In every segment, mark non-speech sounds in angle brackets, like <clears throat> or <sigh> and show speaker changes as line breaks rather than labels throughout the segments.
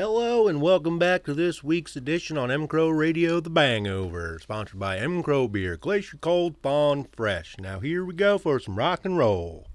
Hello and welcome back to this week's edition on M Crow Radio The Bangover, sponsored by M Crow Beer, Glacier Cold Fawn Fresh. Now here we go for some rock and roll.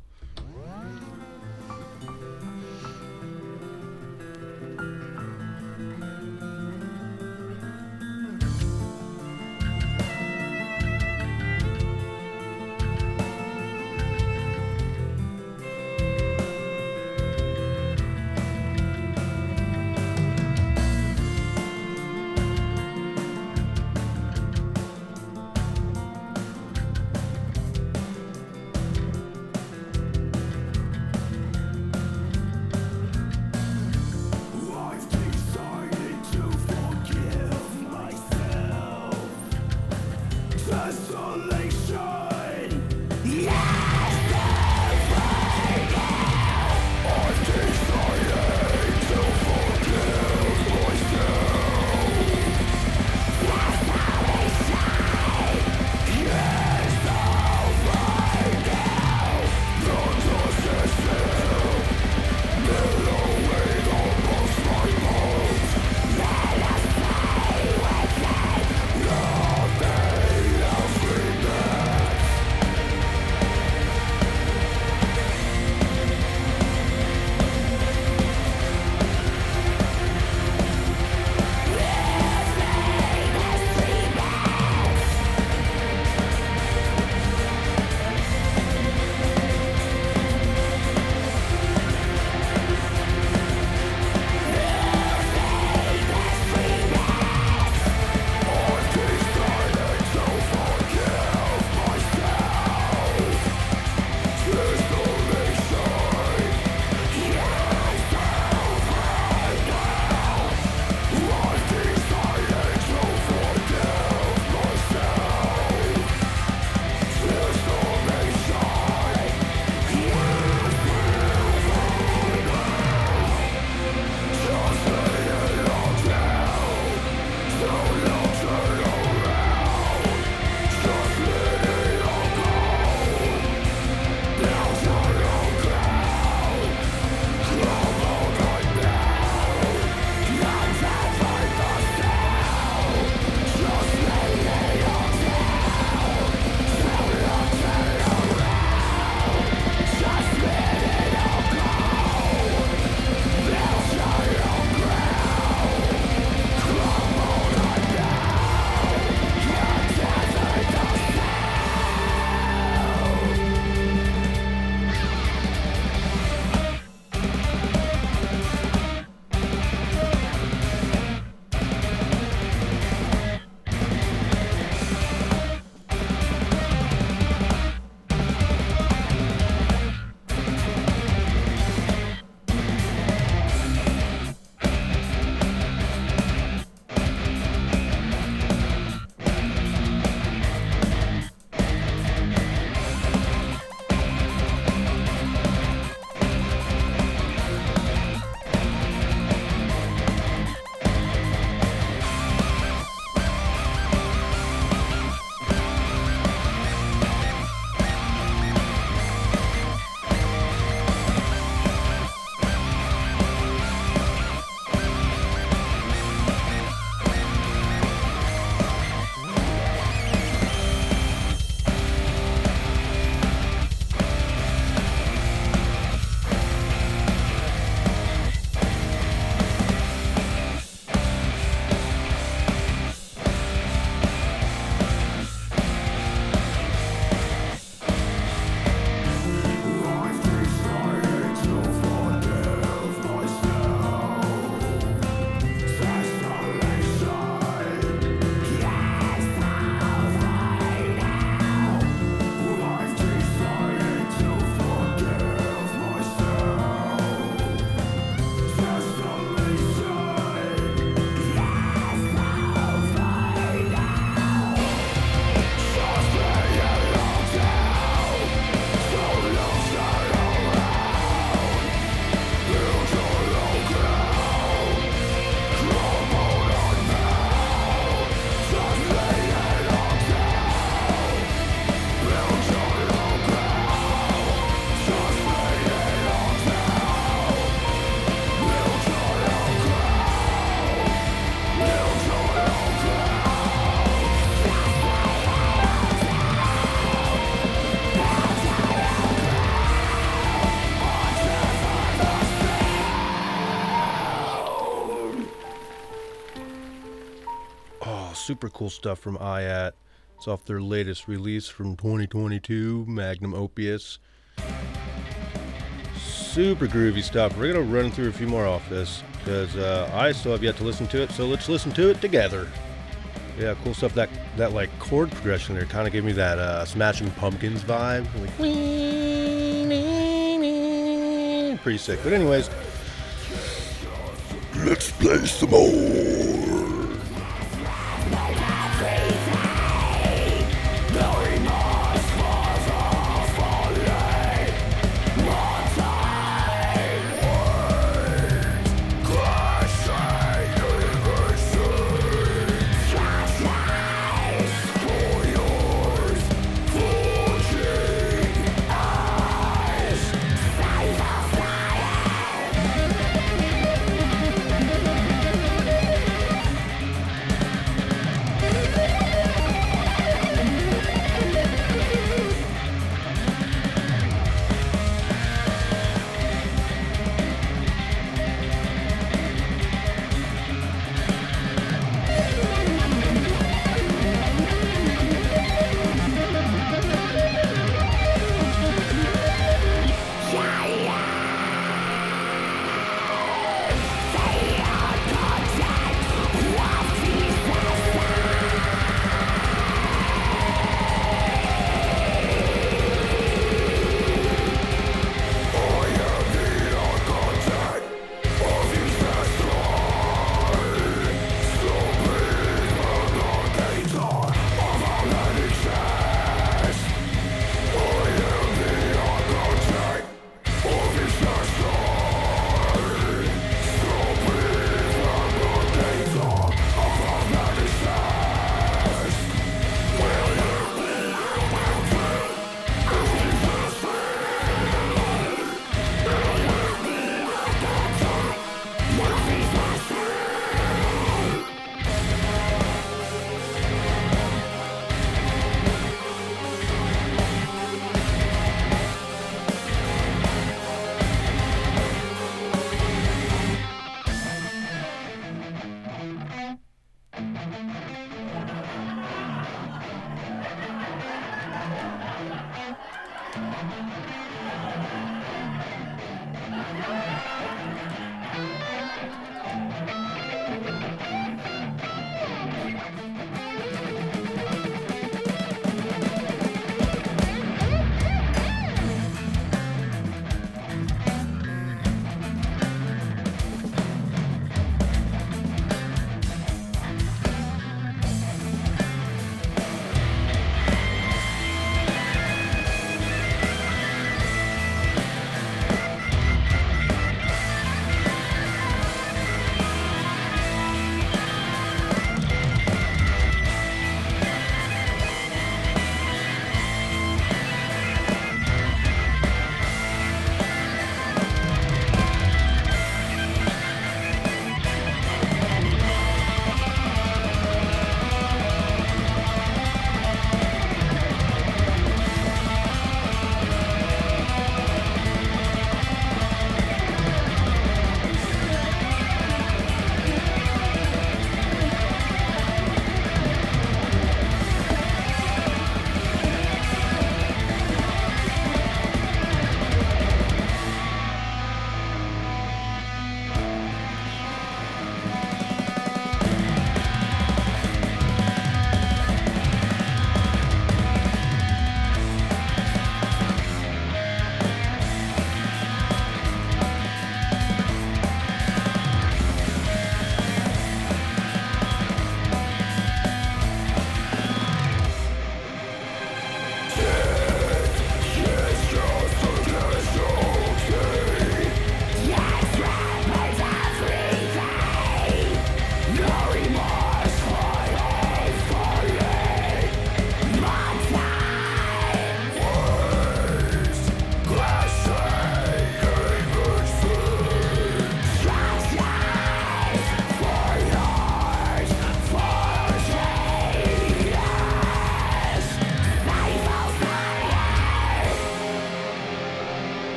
Super cool stuff from IAT. It's off their latest release from 2022, Magnum Opus. Super groovy stuff. We're going to run through a few more off this because uh, I still have yet to listen to it, so let's listen to it together. Yeah, cool stuff. That that like chord progression there kind of gave me that uh, Smashing Pumpkins vibe. Like, pretty sick. But anyways,
Let's play some more.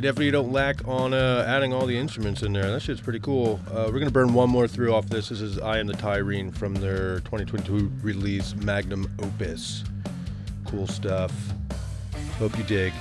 Definitely don't lack on uh, adding all the instruments in there. That shit's pretty cool. Uh, we're gonna burn one more through off this. This is "I Am the Tyrene" from their 2022 release, Magnum Opus. Cool stuff. Hope you dig.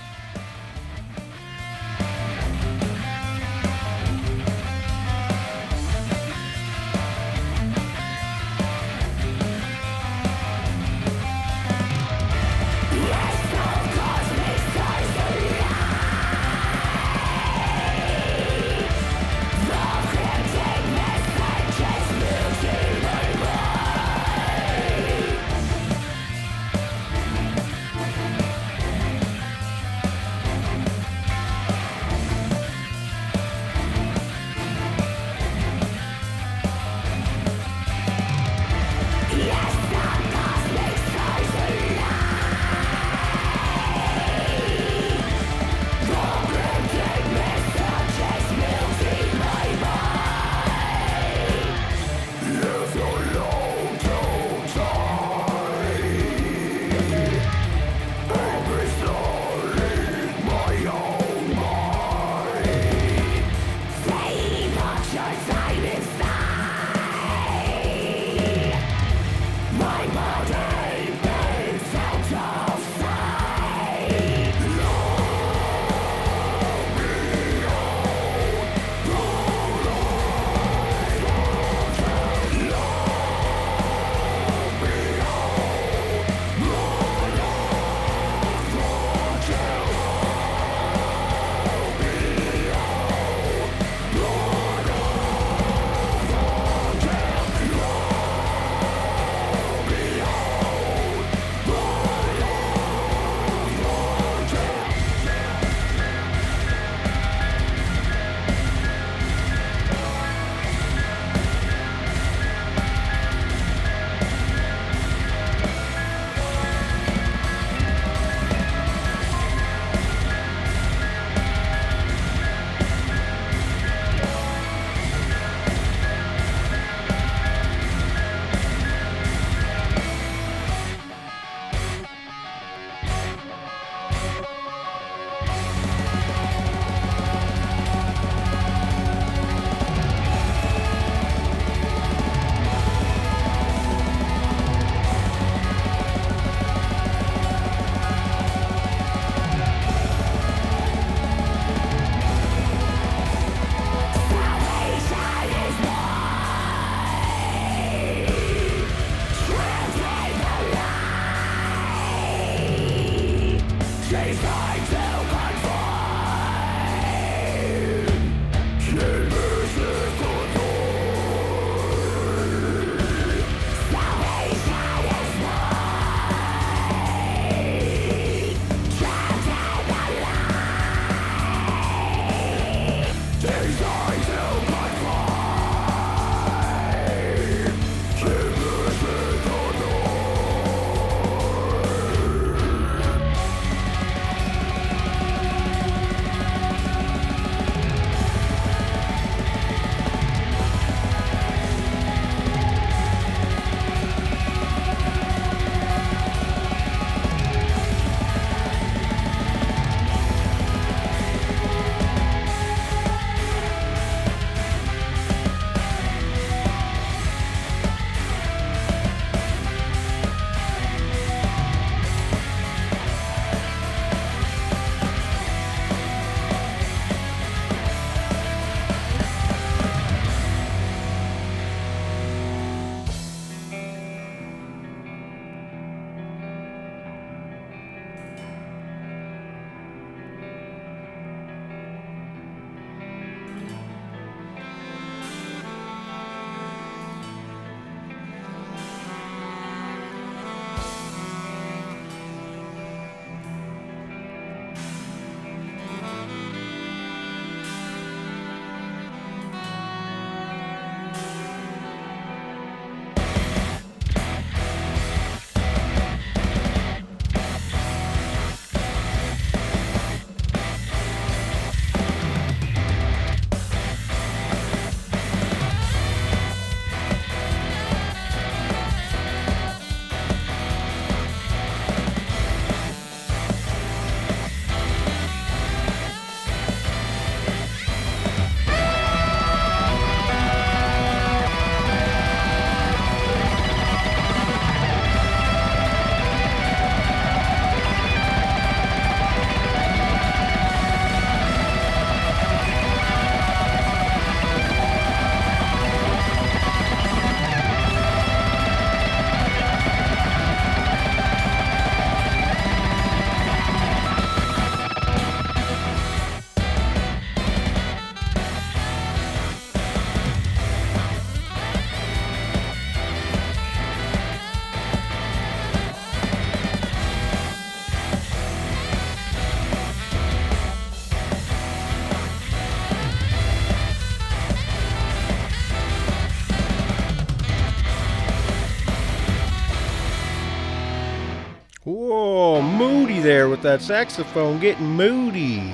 With that saxophone, getting moody.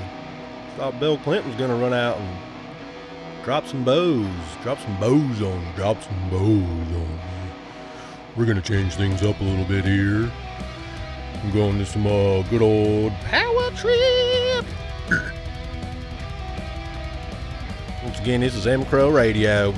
Thought Bill Clinton was gonna run out and drop some bows, drop some bows on, drop some bows on. We're gonna change things up a little bit here. I'm going to some uh, good old power trip. <clears throat> Once again, this is M Crow Radio.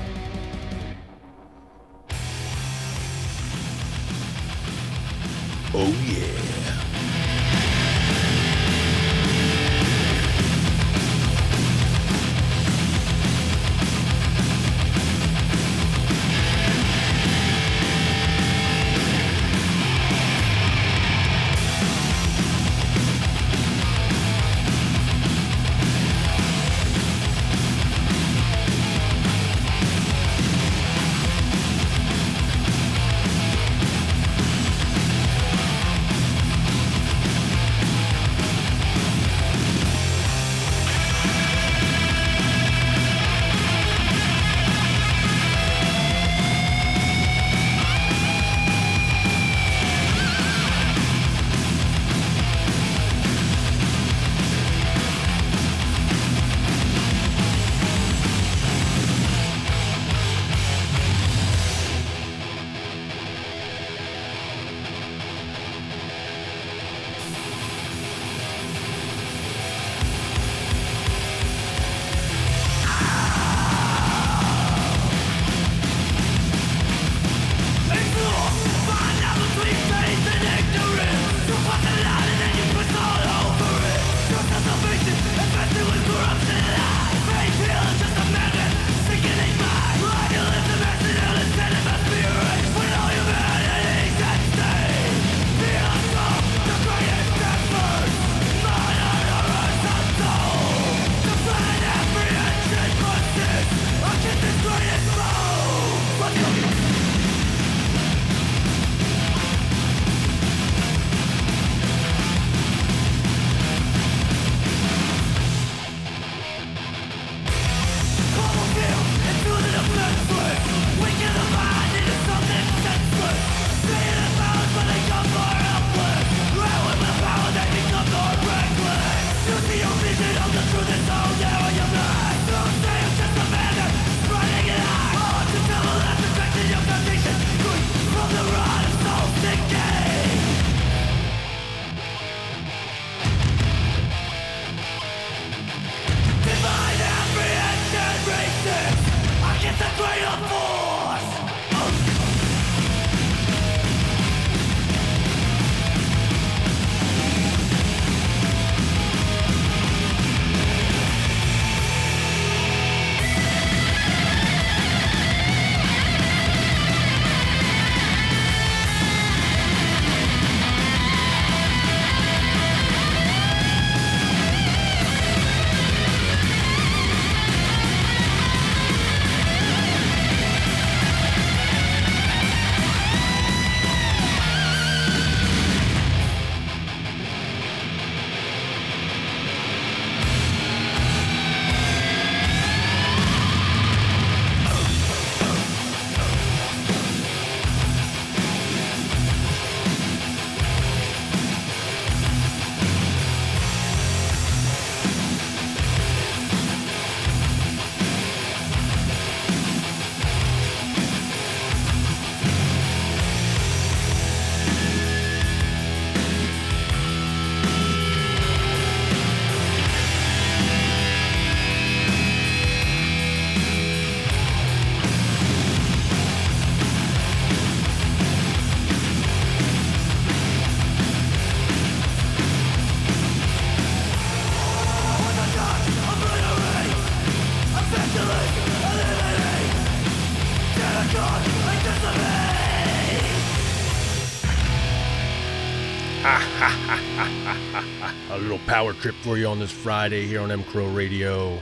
Power trip for you on this Friday here on M Crow Radio.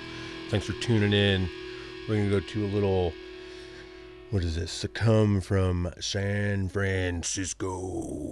Thanks for tuning in. We're gonna go to a little. What is this? Succumb from San Francisco.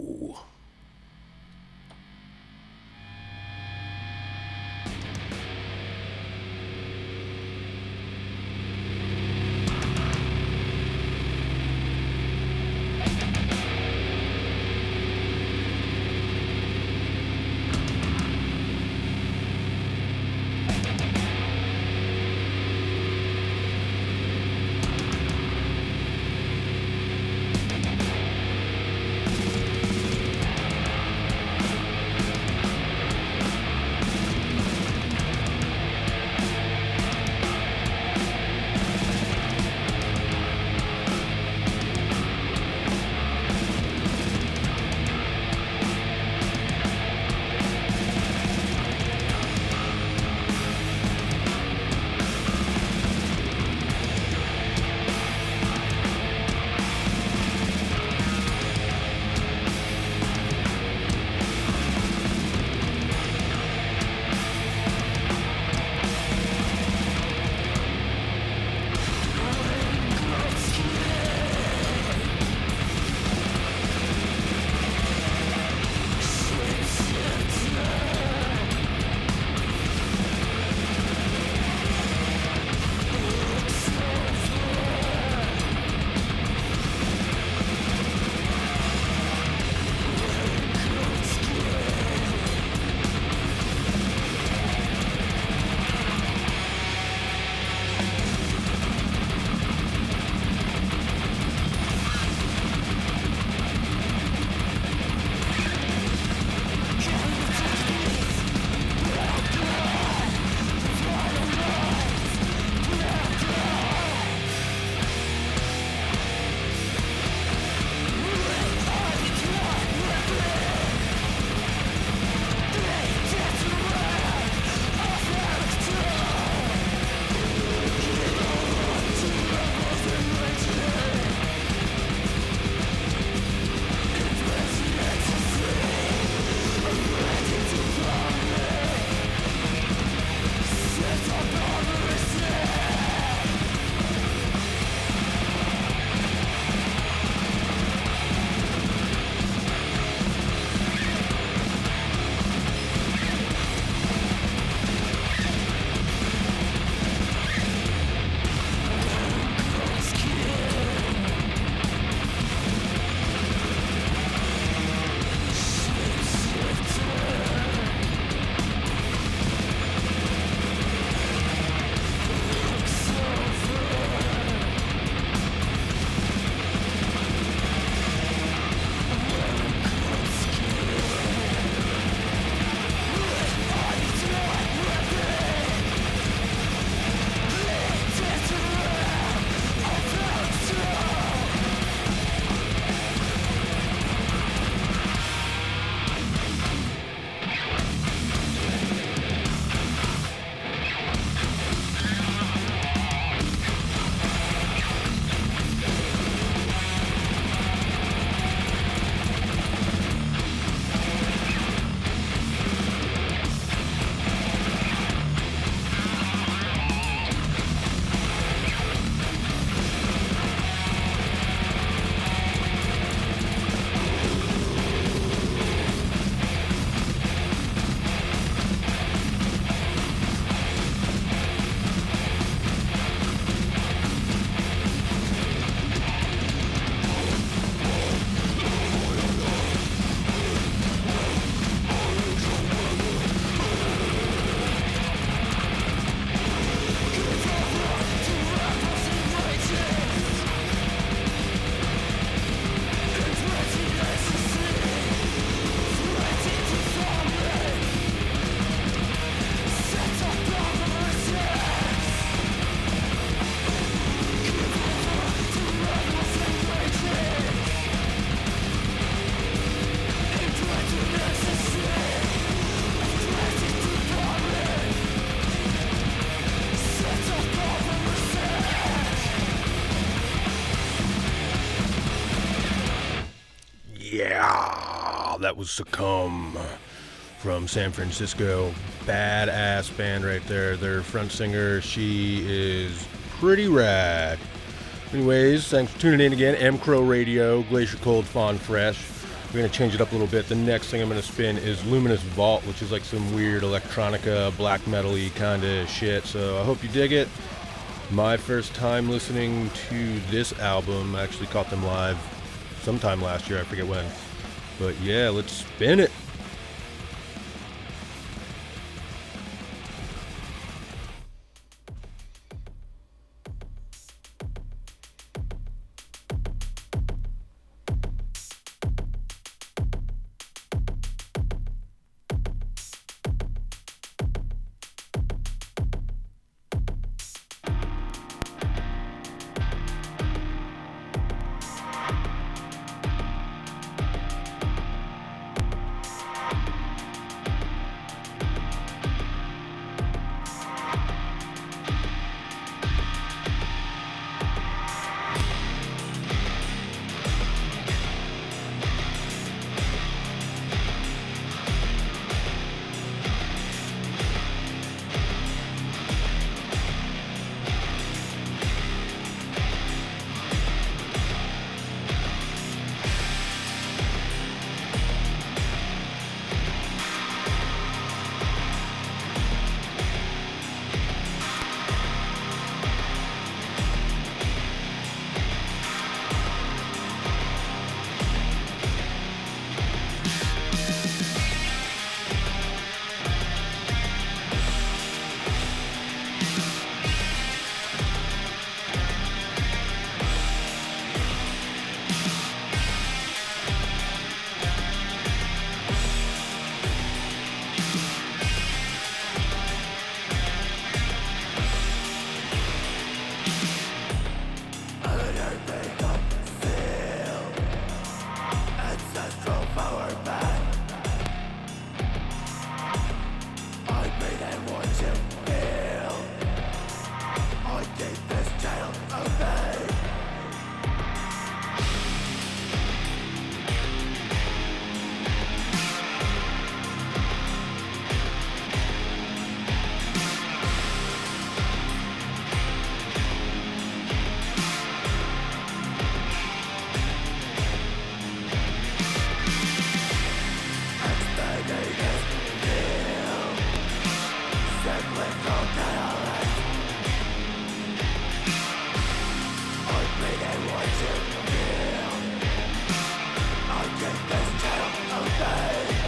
That was Succumb from San Francisco. Badass band right there. Their front singer, she is pretty rad. Anyways, thanks for tuning in again. M Crow Radio, Glacier Cold, Fawn Fresh. We're gonna change it up a little bit. The next thing I'm gonna spin is Luminous Vault, which is like some weird electronica, black metal-y kind of shit. So I hope you dig it. My first time listening to this album, I actually caught them live sometime last year, I forget when. But yeah, let's spin it. Still obey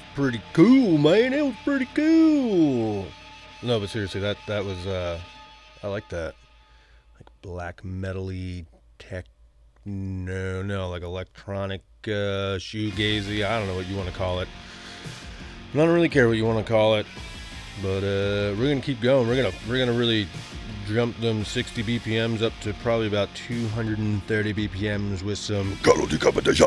was pretty cool, man. It was pretty cool. No, but seriously, that that was uh I like that. Like black metally tech no, no, like electronic uh shoegazy. I don't know what you want to call it. I don't really care what you want to call it. But uh we're gonna keep going. We're gonna we're gonna really jump them 60 BPMs up to probably about 230 BPMs with some
Cattle Decapitation.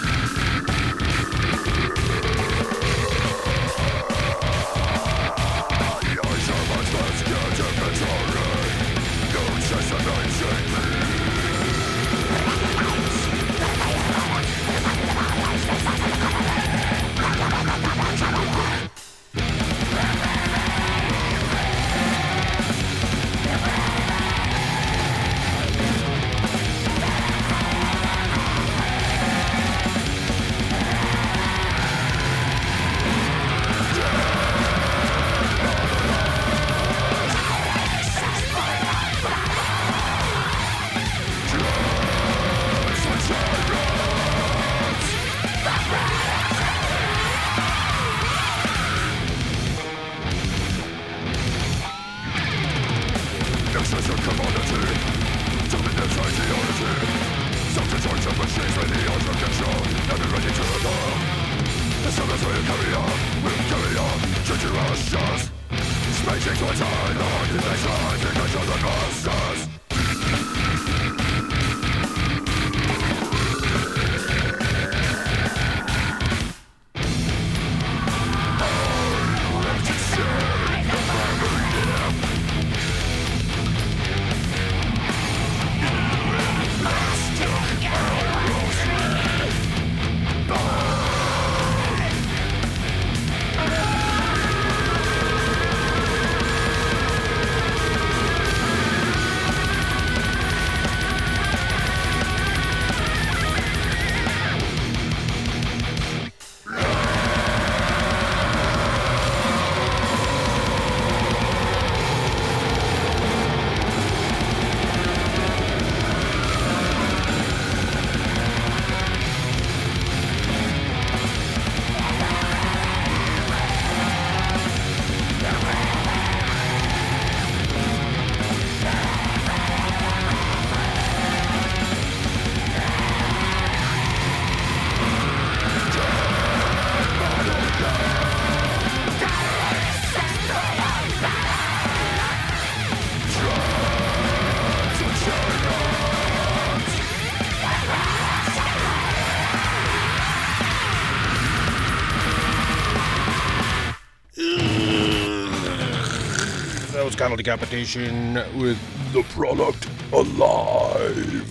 Cattle Decapitation with
the product alive.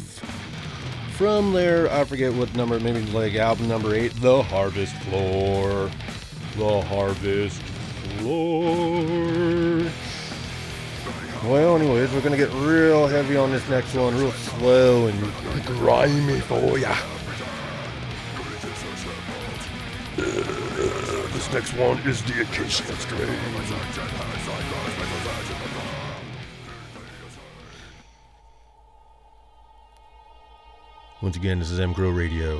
From there, I forget what number, maybe like album number eight, The Harvest Floor. The Harvest Floor. Well, anyways, we're gonna get real heavy on this next one, real slow and grimy for ya.
Uh, this next one is the Acacia Strain.
Once again, this is M Crow Radio.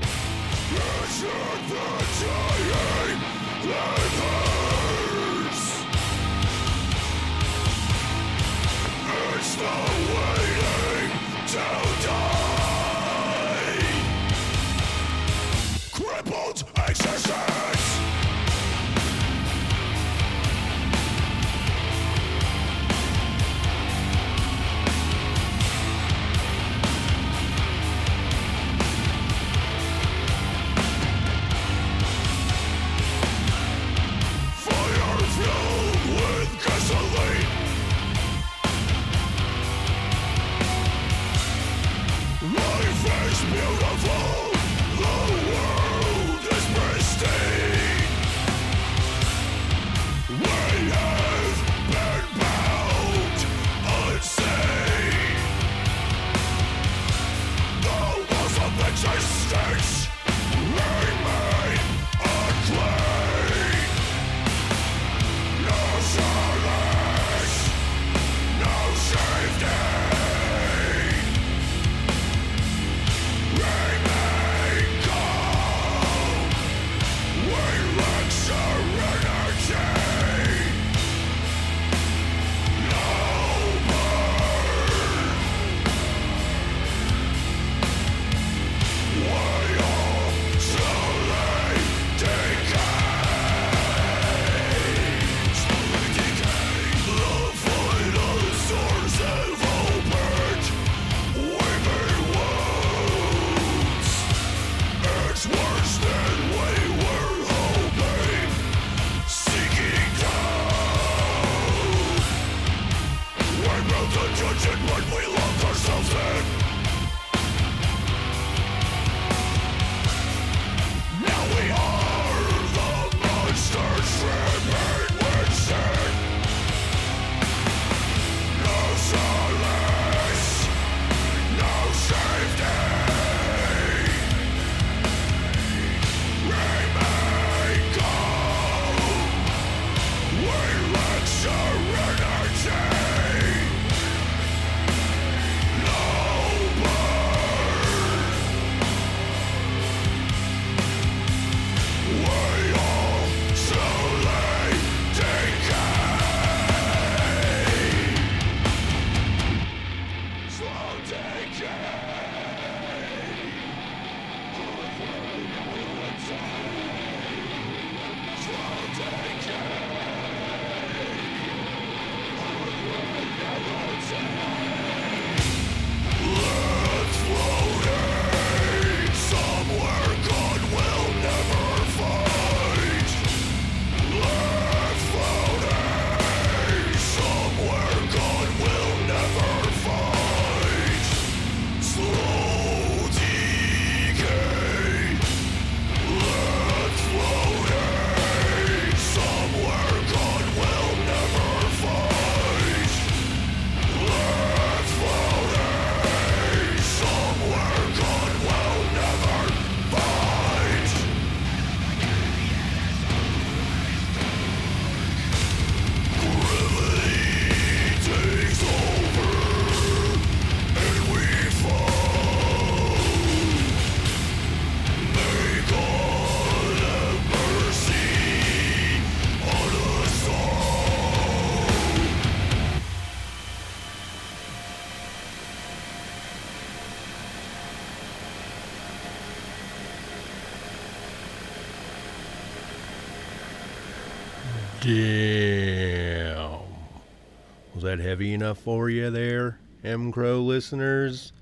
heavy enough for you there, M Crow listeners?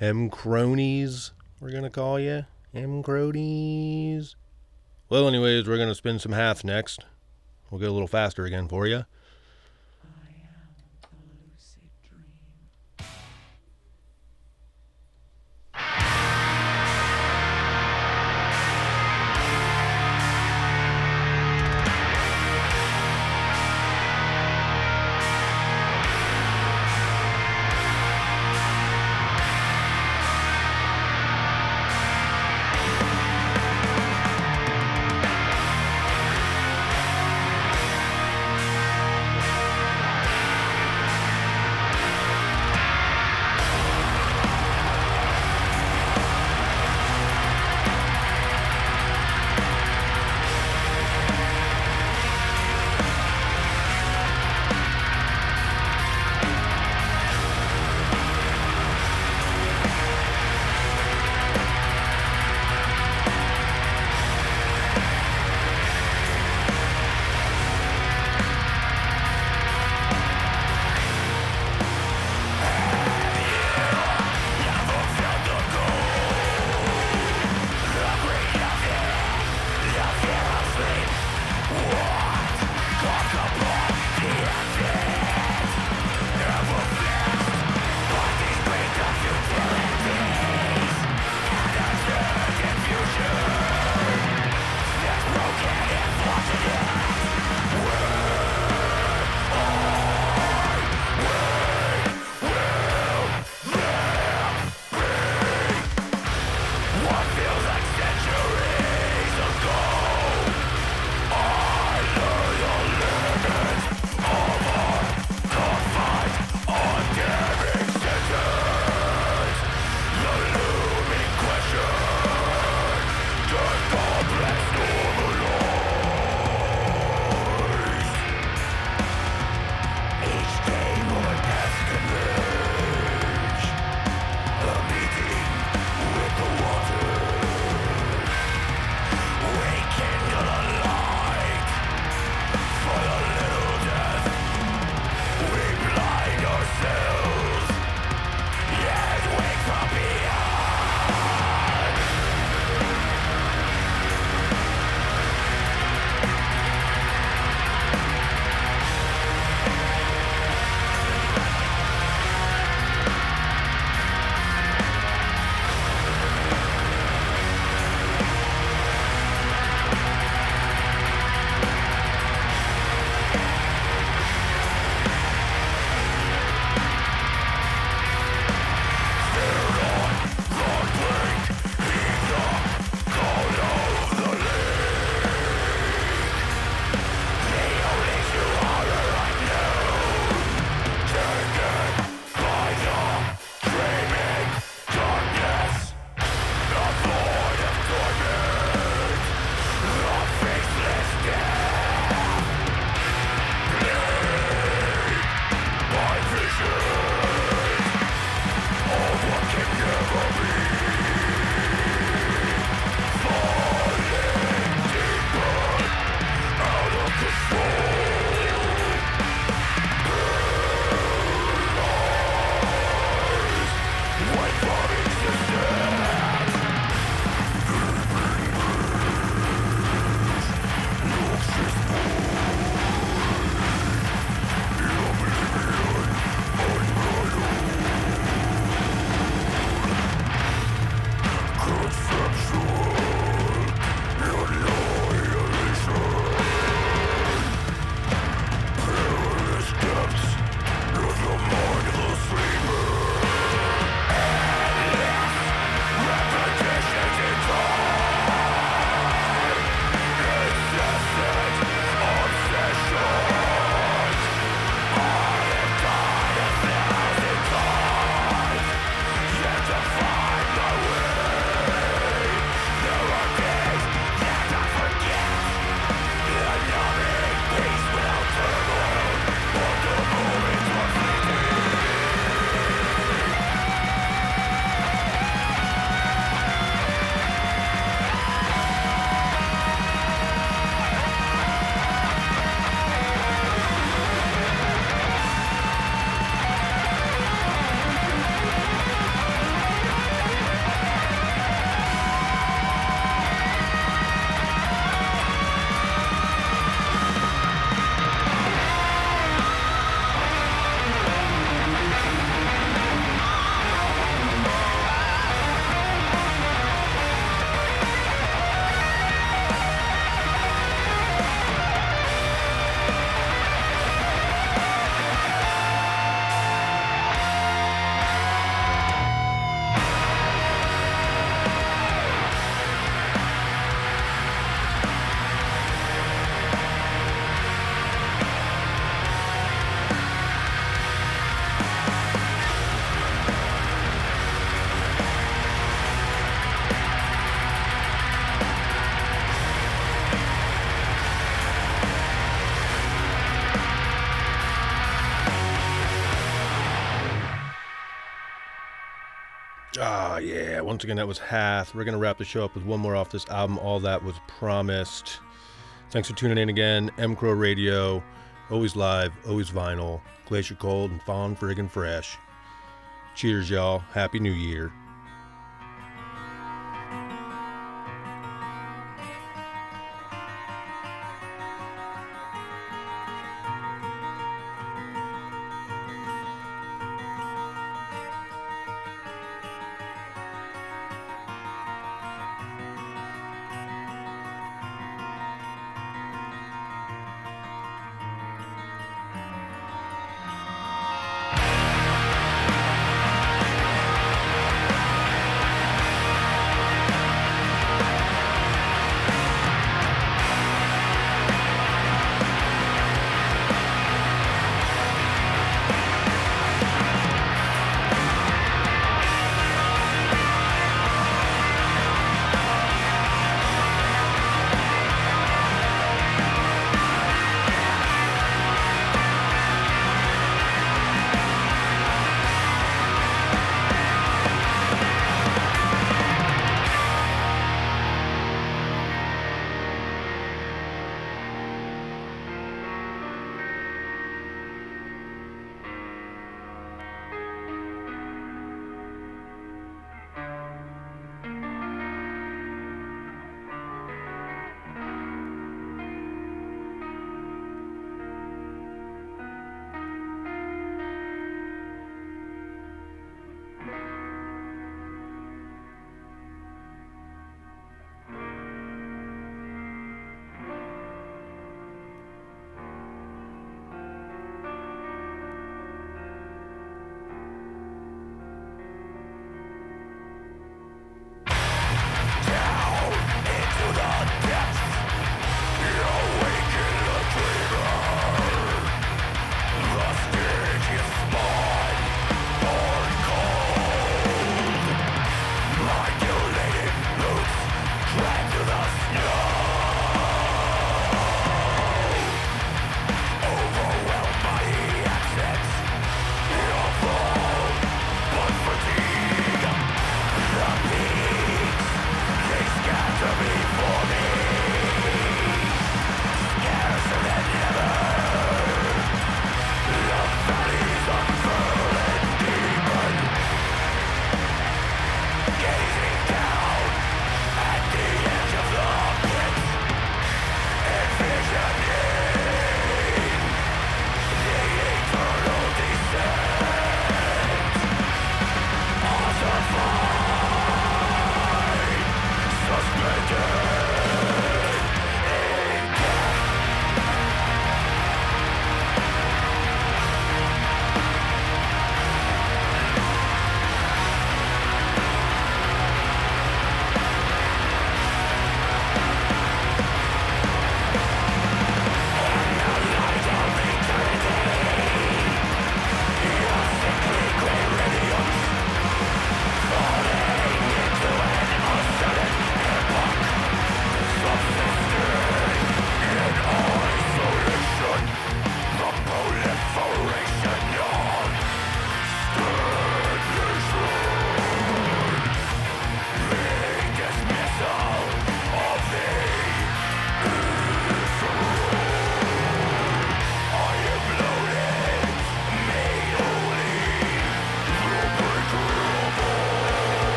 M Cronies, we're going to call you. M Cronies. Well, anyways, we're going to spin some hath next. We'll get a little faster again for you. Ah, yeah. Once again, that was Hath. We're going to wrap the show up with one more off this album, All That Was Promised. Thanks for tuning in again. M Crow Radio, always live, always vinyl, glacier cold, and fawn friggin' fresh. Cheers, y'all. Happy New Year.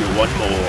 You one more.